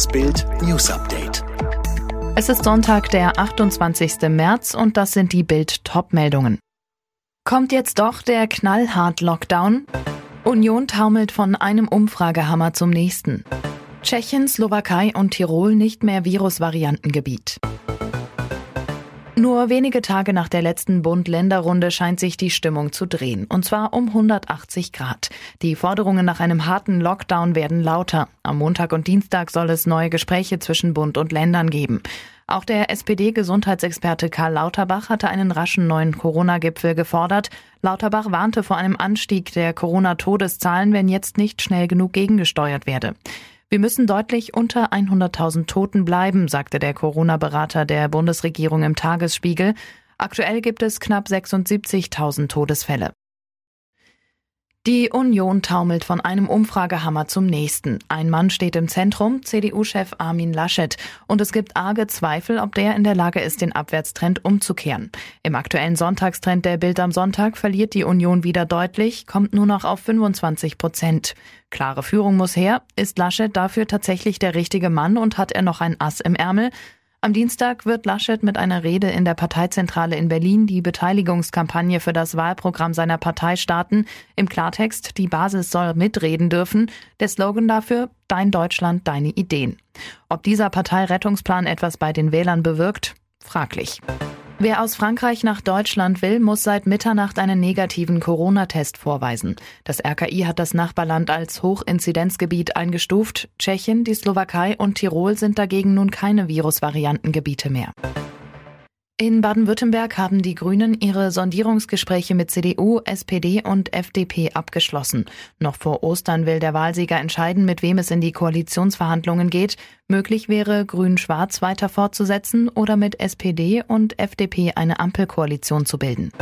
Das Bild News Update. Es ist Sonntag, der 28. März und das sind die Bild Topmeldungen. Kommt jetzt doch der knallhart Lockdown? Union taumelt von einem Umfragehammer zum nächsten. Tschechien, Slowakei und Tirol nicht mehr Virusvariantengebiet. Nur wenige Tage nach der letzten Bund-Länder-Runde scheint sich die Stimmung zu drehen. Und zwar um 180 Grad. Die Forderungen nach einem harten Lockdown werden lauter. Am Montag und Dienstag soll es neue Gespräche zwischen Bund und Ländern geben. Auch der SPD-Gesundheitsexperte Karl Lauterbach hatte einen raschen neuen Corona-Gipfel gefordert. Lauterbach warnte vor einem Anstieg der Corona-Todeszahlen, wenn jetzt nicht schnell genug gegengesteuert werde. Wir müssen deutlich unter 100.000 Toten bleiben, sagte der Corona-Berater der Bundesregierung im Tagesspiegel. Aktuell gibt es knapp 76.000 Todesfälle. Die Union taumelt von einem Umfragehammer zum nächsten. Ein Mann steht im Zentrum, CDU-Chef Armin Laschet. Und es gibt arge Zweifel, ob der in der Lage ist, den Abwärtstrend umzukehren. Im aktuellen Sonntagstrend der Bild am Sonntag verliert die Union wieder deutlich, kommt nur noch auf 25 Prozent. Klare Führung muss her. Ist Laschet dafür tatsächlich der richtige Mann und hat er noch ein Ass im Ärmel? Am Dienstag wird Laschet mit einer Rede in der Parteizentrale in Berlin die Beteiligungskampagne für das Wahlprogramm seiner Partei starten. Im Klartext, die Basis soll mitreden dürfen. Der Slogan dafür, Dein Deutschland, deine Ideen. Ob dieser Parteirettungsplan etwas bei den Wählern bewirkt? Fraglich. Wer aus Frankreich nach Deutschland will, muss seit Mitternacht einen negativen Corona-Test vorweisen. Das RKI hat das Nachbarland als Hochinzidenzgebiet eingestuft. Tschechien, die Slowakei und Tirol sind dagegen nun keine Virusvariantengebiete mehr. In Baden-Württemberg haben die Grünen ihre Sondierungsgespräche mit CDU, SPD und FDP abgeschlossen. Noch vor Ostern will der Wahlsieger entscheiden, mit wem es in die Koalitionsverhandlungen geht. Möglich wäre, Grün-Schwarz weiter fortzusetzen oder mit SPD und FDP eine Ampelkoalition zu bilden.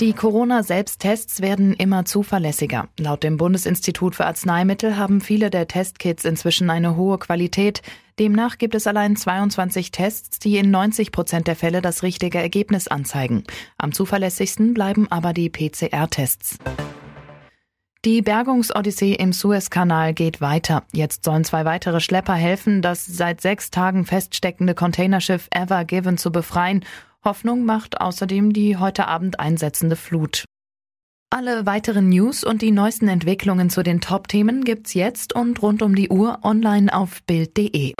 Die Corona-Selbsttests werden immer zuverlässiger. Laut dem Bundesinstitut für Arzneimittel haben viele der Testkits inzwischen eine hohe Qualität. Demnach gibt es allein 22 Tests, die in 90 Prozent der Fälle das richtige Ergebnis anzeigen. Am zuverlässigsten bleiben aber die PCR-Tests. Die Bergungsodyssee im Suezkanal geht weiter. Jetzt sollen zwei weitere Schlepper helfen, das seit sechs Tagen feststeckende Containerschiff Ever Given zu befreien Hoffnung macht außerdem die heute Abend einsetzende Flut. Alle weiteren News und die neuesten Entwicklungen zu den Top-Themen gibt's jetzt und rund um die Uhr online auf Bild.de.